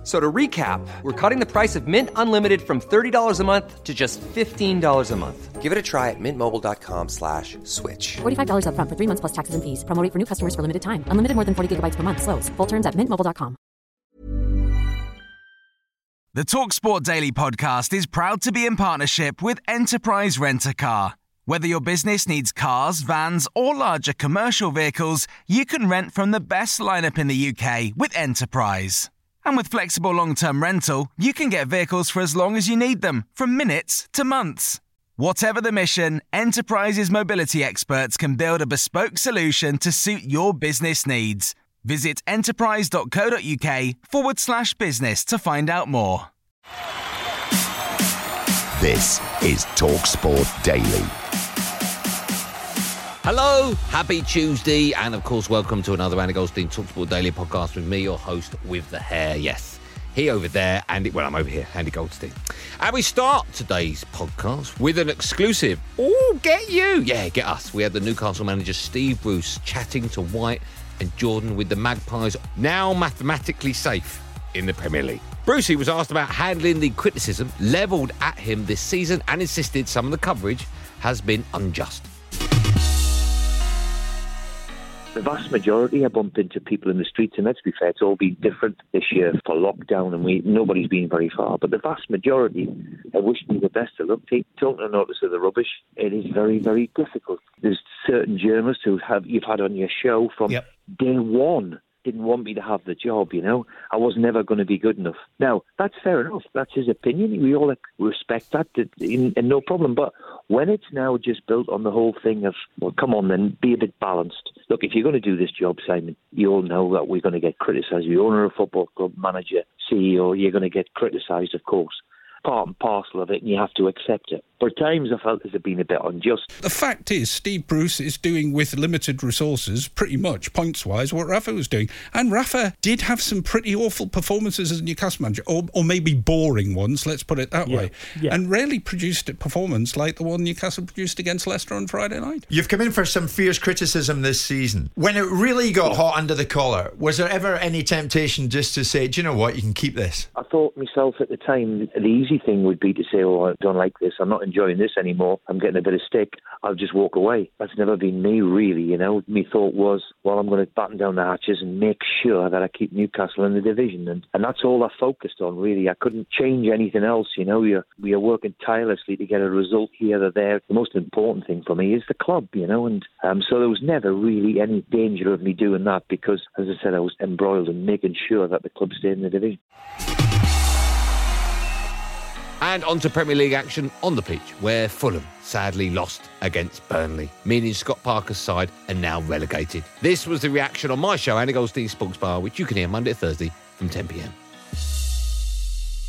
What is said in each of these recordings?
F- So to recap, we're cutting the price of Mint Unlimited from $30 a month to just $15 a month. Give it a try at mintmobile.com slash switch. $45 upfront for three months plus taxes and fees. Promo rate for new customers for limited time. Unlimited more than 40 gigabytes per month. Slows. Full terms at mintmobile.com. The TalkSport Daily podcast is proud to be in partnership with Enterprise Rent a Car. Whether your business needs cars, vans, or larger commercial vehicles, you can rent from the best lineup in the UK with Enterprise. And with flexible long term rental, you can get vehicles for as long as you need them, from minutes to months. Whatever the mission, Enterprise's mobility experts can build a bespoke solution to suit your business needs. Visit enterprise.co.uk forward slash business to find out more. This is TalkSport Daily. Hello, happy Tuesday, and of course, welcome to another Andy Goldstein Talksport Daily podcast with me, your host with the hair. Yes, he over there, Andy. Well, I'm over here, Andy Goldstein. And we start today's podcast with an exclusive. Oh, get you! Yeah, get us. We had the Newcastle manager Steve Bruce chatting to White and Jordan with the Magpies now mathematically safe in the Premier League. Brucey was asked about handling the criticism levelled at him this season and insisted some of the coverage has been unjust. The vast majority I bumped into people in the streets, and let's be fair, it's all been different this year for lockdown, and we nobody's been very far. But the vast majority, I wish me the best of luck. Take don't notice of the rubbish. It is very, very difficult. There's certain journalists who have you've had on your show from Yep. day one didn't want me to have the job, you know. I was never going to be good enough. Now, that's fair enough. That's his opinion. We all respect that, and no problem. But when it's now just built on the whole thing of, well, come on then, be a bit balanced. Look, if you're going to do this job, Simon, you all know that we're going to get criticised. You're owner of a football club, manager, CEO, you're going to get criticised, of course. Part and parcel of it, and you have to accept it. But at times I felt this had been a bit unjust. The fact is, Steve Bruce is doing with limited resources pretty much points wise what Rafa was doing. And Rafa did have some pretty awful performances as a Newcastle manager, or, or maybe boring ones, let's put it that Yeah, way. yeah. And rarely produced a performance like the one Newcastle produced against Leicester on Friday night. You've come in for some fierce criticism this season. When it really got hot under the collar, was there ever any temptation just to say, do you know what, you can keep this? I thought myself at the time, the easy thing would be to say, "Oh, I don't like this. I'm not enjoying this anymore. I'm getting a bit of stick. I'll just walk away." That's never been me, really. You know, my thought was, "Well, I'm going to batten down the hatches and make sure that I keep Newcastle in the division," and and that's all I focused on. Really, I couldn't change anything else. You know, you're we are working tirelessly to get a result here or there. The most important thing for me is the club. You know, and um, so there was never really any danger of me doing that because, as I said, I was embroiled in making sure that the club stayed in the division. And on to Premier League action on the pitch, where Fulham sadly lost against Burnley, meaning Scott Parker's side are now relegated. This was the reaction on my show, Andy Goldstein Sports Bar, which you can hear Monday to Thursday from 10 pm.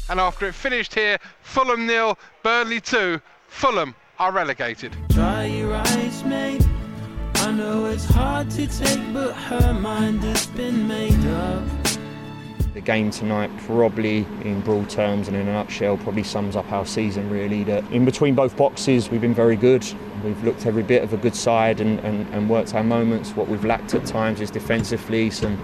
And after it finished here, Fulham nil, Burnley two, Fulham are relegated. Try your eyes, mate. I know it's hard to take, but her mind has been made up. The game tonight, probably in broad terms and in a nutshell, probably sums up our season really. That in between both boxes, we've been very good. We've looked every bit of a good side and, and, and worked our moments. What we've lacked at times is defensively, some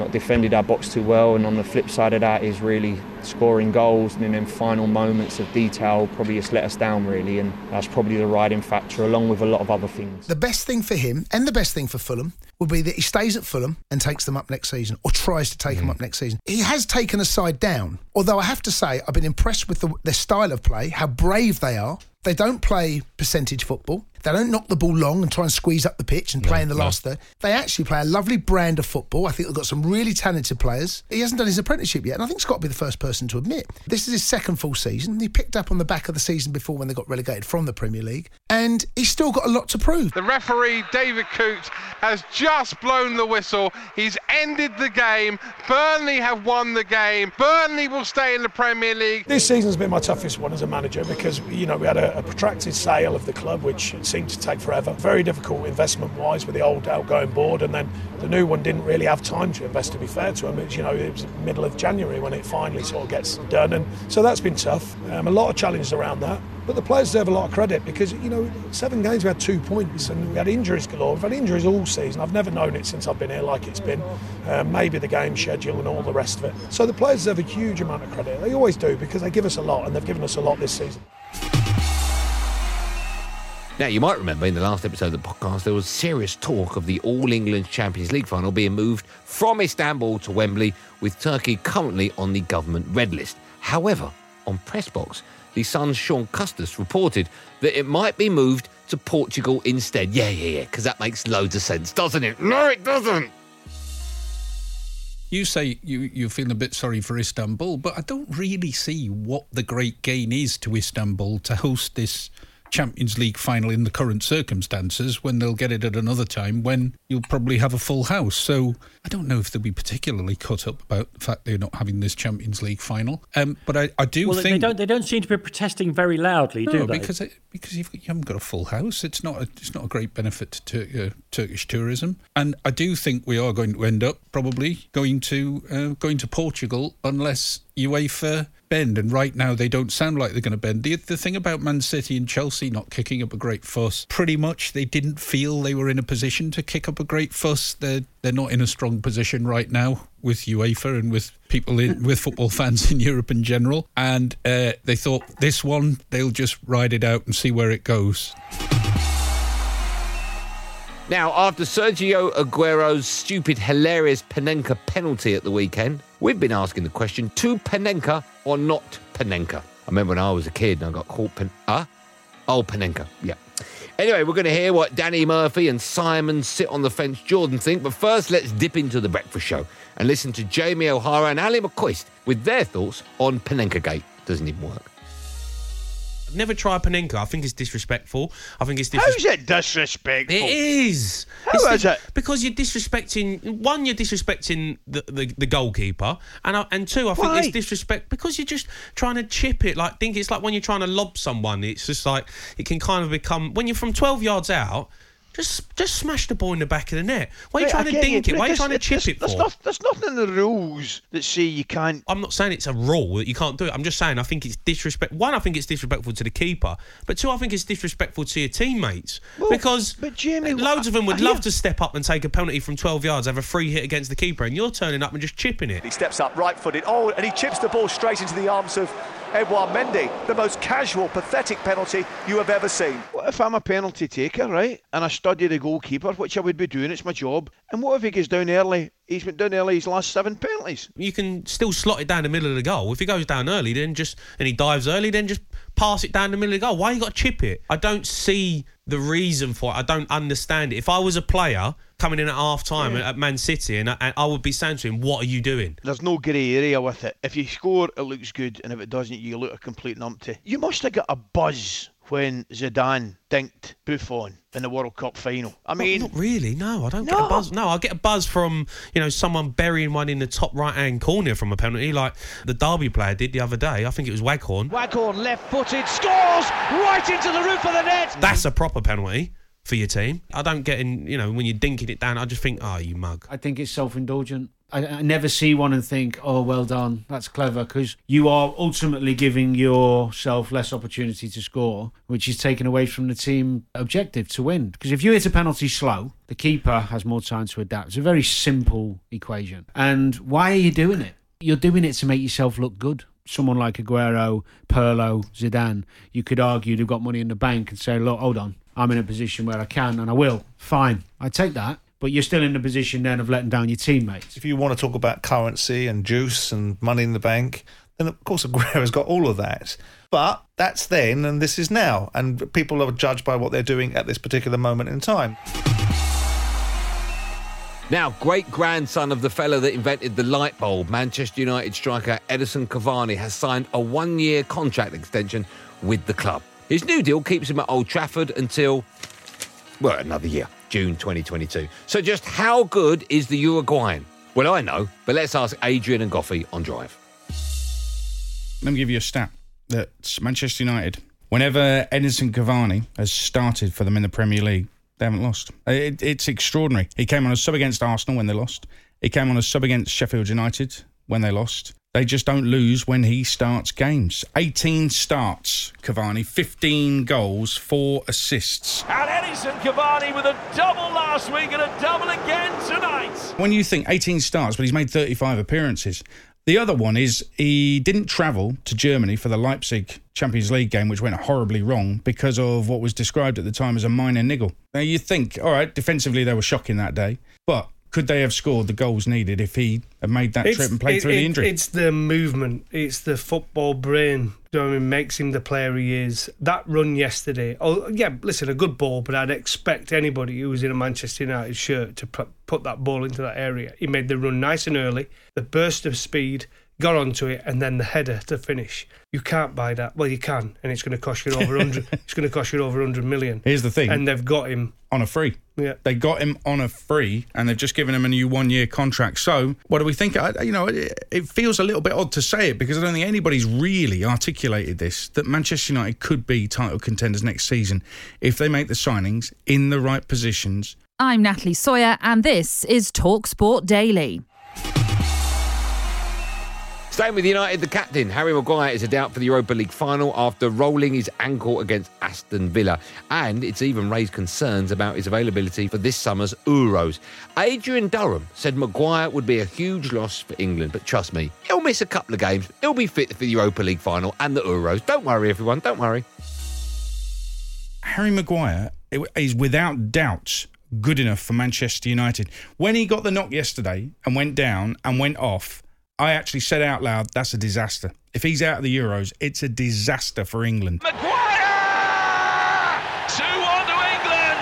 not defended our box too well. And on the flip side of that is really scoring goals and then final moments of detail probably just let us down really. And that's probably the riding factor along with a lot of other things. The best thing for him and the best thing for Fulham would be that he stays at Fulham and takes them up next season or tries to take them mm. up next season. He has taken a side down, although I have to say I've been impressed with the, their style of play, how brave they are. They don't play percentage football. They don't knock the ball long and try and squeeze up the pitch and play in the last third. They actually play a lovely brand of football. I think they've got some really talented players. He hasn't done his apprenticeship yet, and I think Scott will be the first person to admit this is his second full season. He picked up on the back of the season before when they got relegated from the Premier League, and he's still got a lot to prove. The referee, David Coote, has just blown the whistle. He's ended the game. Burnley have won the game. Burnley will stay in the Premier League. This season's been my toughest one as a manager because you know we had a, a protracted sale of the club, which seemed to take forever. Very difficult investment wise with the old outgoing board, and then the new one didn't really have time to invest. To be fair to them, it's you know it was middle of January when it finally sort of gets done, and so that's been tough. Um, a lot of challenges around that. But the players deserve a lot of credit because, you know, seven games we had two points and we had injuries galore. We've had injuries all season. I've never known it since I've been here like it's been. Uh, maybe the game schedule and all the rest of it. So the players deserve a huge amount of credit. They always do because they give us a lot and they've given us a lot this season. Now, you might remember in the last episode of the podcast, there was serious talk of the All England Champions League final being moved from Istanbul to Wembley, with Turkey currently on the government red list. However, on Pressbox, the Sun's Shaun Custis reported that it might be moved to Portugal instead. Yeah, yeah, yeah, because that makes loads of sense, doesn't it? No, it doesn't. You say you, you're feeling a bit sorry for Istanbul, but I don't really see what the great gain is to Istanbul to host this Champions League final in the current circumstances when they'll get it at another time when you'll probably have a full house. So I don't know if they'll be particularly cut up about the fact they're not having this Champions League final. Um, but I, I do well, think they don't. They don't seem to be protesting very loudly, no, do they? because it, because you've, you haven't got a full house. It's not a, it's not a great benefit to Tur- uh, Turkish tourism. And I do think we are going to end up probably going to uh, going to Portugal unless UEFA bend. And right now they don't sound like they're going to bend. The, the thing about Man City and Chelsea not kicking up a great fuss, pretty much they didn't feel they were in a position to kick up a great fuss. They're they're not in a strong position right now with UEFA and with people in with football fans in Europe in general. And uh, they thought this one they'll just ride it out and see where it goes. Now, after Sergio Aguero's stupid, hilarious Panenka penalty at the weekend, we've been asking the question to Panenka or not Panenka. I remember when I was a kid and I got called Pen- uh? Oh, Panenka, yeah. Anyway, we're going to hear what Danny Murphy and Simon sit on the fence Jordan think, but first let's dip into the breakfast show and listen to Jamie O'Hara and Ally McCoist with their thoughts on Panenka Gate. Doesn't even work. Never try a Panenka. I think it's disrespectful. I think it's disrespectful. it disrespectful? It is. How It's is the- it? Because you're disrespecting. One, you're disrespecting the, the, the goalkeeper, and I, and two, I think Why? it's disrespect because you're just trying to chip it. Like think it's like when you're trying to lob someone. It's just like it can kind of become when you're from 12 yards out. Just just smash the ball in the back of the net. Why are you Right, trying to get dink you, it? Why are you trying to chip it there's for? not- there's nothing in the rules that say you can't. I'm not saying it's a rule that you can't do it. I'm just saying I think it's disrespect. One, I think it's disrespectful to the keeper, but two, I think it's disrespectful to your teammates because loads of them would I love hear- to step up and take a penalty from 12 yards, have a free hit against the keeper, and you're turning up and just chipping it. He steps up right footed. Oh, and he chips the ball straight into the arms of Edouard Mendy. The most casual, pathetic penalty you have ever seen. What if I'm a penalty taker, right? And I study the goalkeeper, which I would be doing, it's my job. And what if he gets down early? He's been down early his last seven penalties. You can still slot it down the middle of the goal. If he goes down early, then just and he dives early, then just pass it down the middle of the goal. Why you got to chip it? I don't see the reason for it. I don't understand it. If I was a player coming in at half time Yeah. at Man City, and I, and I would be saying to him, "What are you doing?" There's no grey area with it. If you score, it looks good, and if it doesn't, you look a complete numpty. You must have got a buzz when Zidane dinked Buffon in the World Cup final. I mean, not really. No, I don't get a buzz. No, I get a buzz from you know someone burying one in the top right hand corner from a penalty, like the Derby player did the other day. I think it was Waghorn. Waghorn left footed, scores right into the roof of the net. That's a proper penalty for your team. I don't get in. You know, when you're dinking it down, I just think, oh, you mug. I think it's self indulgent. I, I never see one and think, oh, well done, that's clever, because you are ultimately giving yourself less opportunity to score, which is taken away from the team objective to win. Because if you hit a penalty slow, the keeper has more time to adapt. It's a very simple equation. And why are you doing it? You're doing it to make yourself look good. Someone like Aguero, Pirlo, Zidane, you could argue they've got money in the bank and say, look, hold on, I'm in a position where I can and I will. Fine, I take that. But you're still in the position then of letting down your teammates. If you want to talk about currency and juice and money in the bank, then of course Aguero's got all of that. But that's then and this is now. And people are judged by what they're doing at this particular moment in time. Now, great grandson of the fella that invented the light bulb, Manchester United striker Edison Cavani has signed a one year contract extension with the club. His new deal keeps him at Old Trafford until, well, another year, June 2022. So, just how good is the Uruguayan? Well, I know, but let's ask Adrian and Goughie on drive. Let me give you a stat that Manchester United Whenever Edinson Cavani has started for them in the Premier League, they haven't lost. It, it's extraordinary. He came on a sub against Arsenal when they lost. He came on a sub against Sheffield United when they lost. They just don't lose when he starts games. 18 starts, Cavani, 15 goals, 4 assists. And Edinson Cavani with a double last week and a double again tonight. When you think 18 starts, but he's made 35 appearances. The other one is he didn't travel to Germany for the Leipzig Champions League game, which went horribly wrong because of what was described at the time as a minor niggle. Now, you think, all right, defensively they were shocking that day, but could they have scored the goals needed if he had made that trip and played it- through the injury? It's the movement. It's the football brain. Do you know what I mean? Makes him the player he is. That run yesterday. Oh yeah, listen, a good ball, but I'd expect anybody who was in a Manchester United shirt to put that ball into that area. He made the run nice and early. The burst of speed got onto it, and then the header to finish. You can't buy that. Well, you can, and it's going to cost you over hundred. it's going to cost you over hundred million. Here's the thing. and they've got him on a free. Yeah. They got him on a free and they've just given him a new one year contract. So, what do we think? I, you know, it, it feels a little bit odd to say it because I don't think anybody's really articulated this that Manchester United could be title contenders next season if they make the signings in the right positions. I'm Natalie Sawyer, and this is Talksport Daily. Staying with United, the captain, Harry Maguire, is a doubt for the Europa League final after rolling his ankle against Aston Villa. And it's even raised concerns about his availability for this summer's Euros. Adrian Durham said Maguire would be a huge loss for England, but trust me, he'll miss a couple of games. He'll be fit for the Europa League final and the Euros. Don't worry, everyone, don't worry. Harry Maguire is without doubt good enough for Manchester United. When he got the knock yesterday and went down and went off, I actually said out loud, that's a disaster. If he's out of the Euros, it's a disaster for England. 2 1 to England,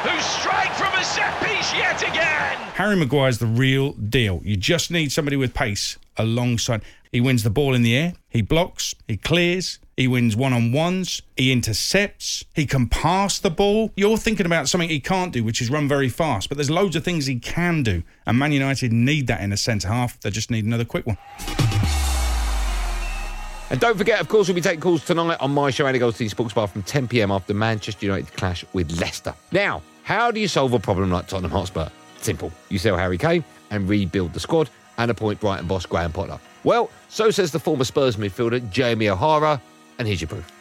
who strike from a set piece yet again. Harry Maguire's the real deal. You just need somebody with pace alongside. He wins the ball in the air, he blocks, he clears, he wins one on ones, he intercepts, he can pass the ball. You're thinking about something he can't do, which is run very fast, but there's loads of things he can do. And Man United need that in a centre half. They just need another quick one. And don't forget, of course, we'll be taking calls tonight on my show, Andy Goldstein Sports Bar, from 10 pm after Manchester United clash with Leicester. Now, how do you solve a problem like Tottenham Hotspur? Simple. You sell Harry Kane and rebuild the squad and appoint Brighton boss Graham Potter. Well, so says the former Spurs midfielder Jamie O'Hara, and here's your proof.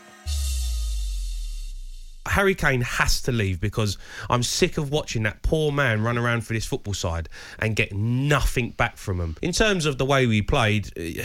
Harry Kane has to leave because I'm sick of watching that poor man run around for this football side and get nothing back from him. In terms of the way we played, eh,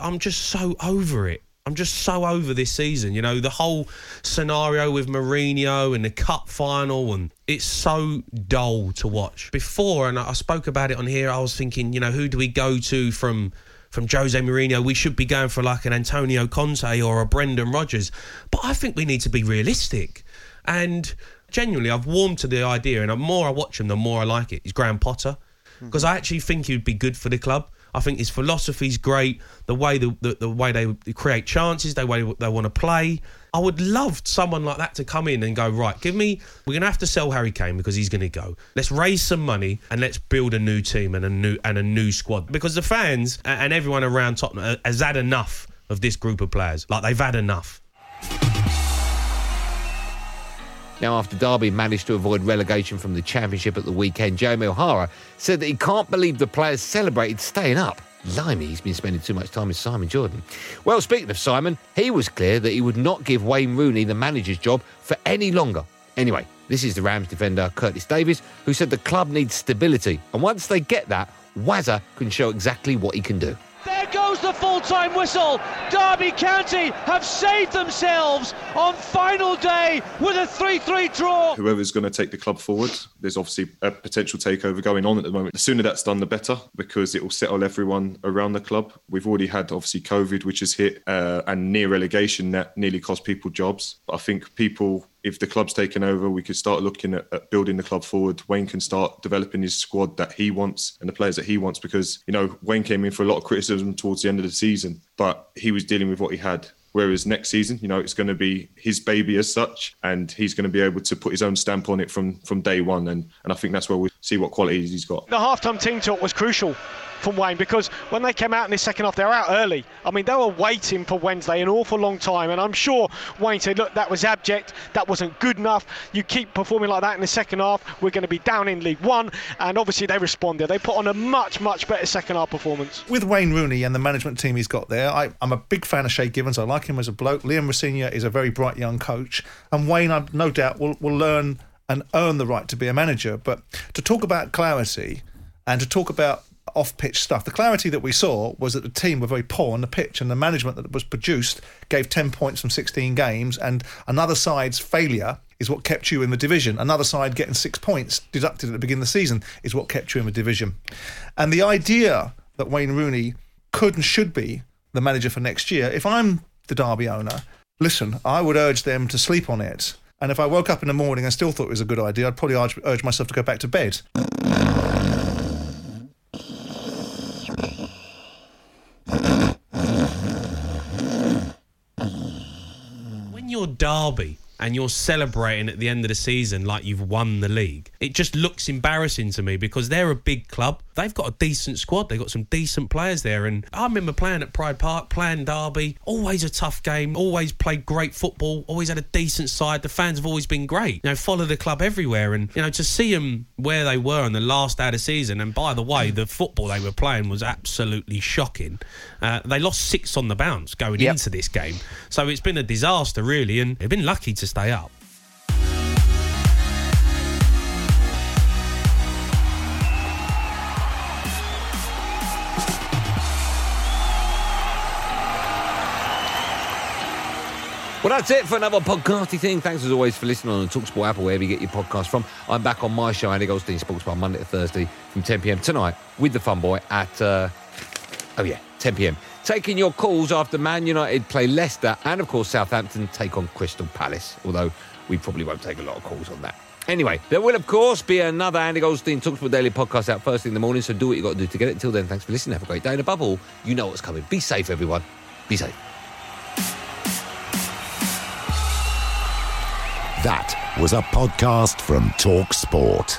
I'm just so over it. I'm just so over this season. You know, the whole scenario with Mourinho and the cup final, and it's so dull to watch. Before, and I spoke about it on here, I was thinking, you know, who do we go to from from Jose Mourinho? We should be going for like an Antonio Conte or a Brendan Rodgers. But I think we need to be realistic. And genuinely, I've warmed to the idea, and the more I watch him, the more I like it. Is Graham Potter mm-hmm. because I actually think he would be good for the club. I think his philosophy is great. The way the, the, the way they create chances, the way they want to play. I would love someone like that to come in and go right. Give me. We're gonna have to sell Harry Kane because he's gonna go. Let's raise some money and let's build a new team and a new and a new squad because the fans and everyone around Tottenham has had enough of this group of players. Like they've had enough. Now, after Derby managed to avoid relegation from the Championship at the weekend, Jamie O'Hara said that he can't believe the players celebrated staying up. Limey, he's been spending too much time with Simon Jordan. Well, speaking of Simon, he was clear that he would not give Wayne Rooney the manager's job for any longer. Anyway, this is the Rams defender Curtis Davies, who said the club needs stability, and once they get that, Wazza can show exactly what he can do. Goes the full time whistle. Derby County have saved themselves on final day with a 3 3 draw. whoever's going to take the club forward. There's obviously a potential takeover going on at the moment. The sooner that's done, the better, because it will settle everyone around the club. We've already had obviously COVID, which has hit, uh, and near relegation that nearly cost people jobs. But I think people. If the club's taken over, we could start looking at, at building the club forward. Wayne can start developing his squad that he wants and the players that he wants because, you know, Wayne came in for a lot of criticism towards the end of the season, but he was dealing with what he had. Whereas next season, you know, it's going to be his baby as such, and he's going to be able to put his own stamp on it from from day one. And and I think that's where we see what qualities he's got. The half-time team talk was crucial from Wayne because when they came out in the second half, they were out early. I mean, they were waiting for Wednesday an awful long time, and I'm sure Wayne said, "Look, that was abject. That wasn't good enough. You keep performing like that in the second half, we're going to be down in League One." And obviously, they responded. They put on a much, much better second half performance. With Wayne Rooney and the management team he's got there, I, I'm a big fan of Shay Givens. I like him as a bloke. Liam Rosenior is a very bright young coach, and Wayne, I no doubt, will will learn and earn the right to be a manager. But to talk about clarity and to talk about off pitch stuff, the clarity that we saw was that the team were very poor on the pitch and the management that was produced gave 10 points from 16 games, and another side's failure is what kept you in the division. Another side getting six points deducted at the beginning of the season is what kept you in the division. And the idea that Wayne Rooney could and should be the manager for next year, if I'm the Derby owner, listen, I would urge them to sleep on it and if I woke up in the morning and still thought it was a good idea, I'd probably urge, urge myself to go back to bed. When you're Derby and you're celebrating at the end of the season like you've won the league, it just looks embarrassing to me because they're a big club. They've got a decent squad. They've got some decent players there. And I remember playing at Pride Park, playing Derby. Always a tough game. Always played great football. Always had a decent side. The fans have always been great. You know, follow the club everywhere. And, you know, to see them where they were in the last day of the season. And by the way, the football they were playing was absolutely shocking. Uh, they lost six on the bounce going Yep. into this game. So it's been a disaster, really. And they've been lucky to stay up. Well, that's it for another podcasty thing. Thanks as always for listening on the Talksport app or wherever you get your podcast from. I'm back on my show, Andy Goldstein Sports Bar, Monday to Thursday from 10 pm tonight with the Fun Boy at, uh, oh yeah, 10 pm. Taking your calls after Man United play Leicester and, of course, Southampton take on Crystal Palace, although we probably won't take a lot of calls on that. Anyway, there will, of course, be another Andy Goldstein Talksport Daily podcast out first thing in the morning, so do what you got to do to get it. Until then, thanks for listening. Have a great day. And above all, you know what's coming. Be safe, everyone. Be safe. That was a podcast from Talk Sport.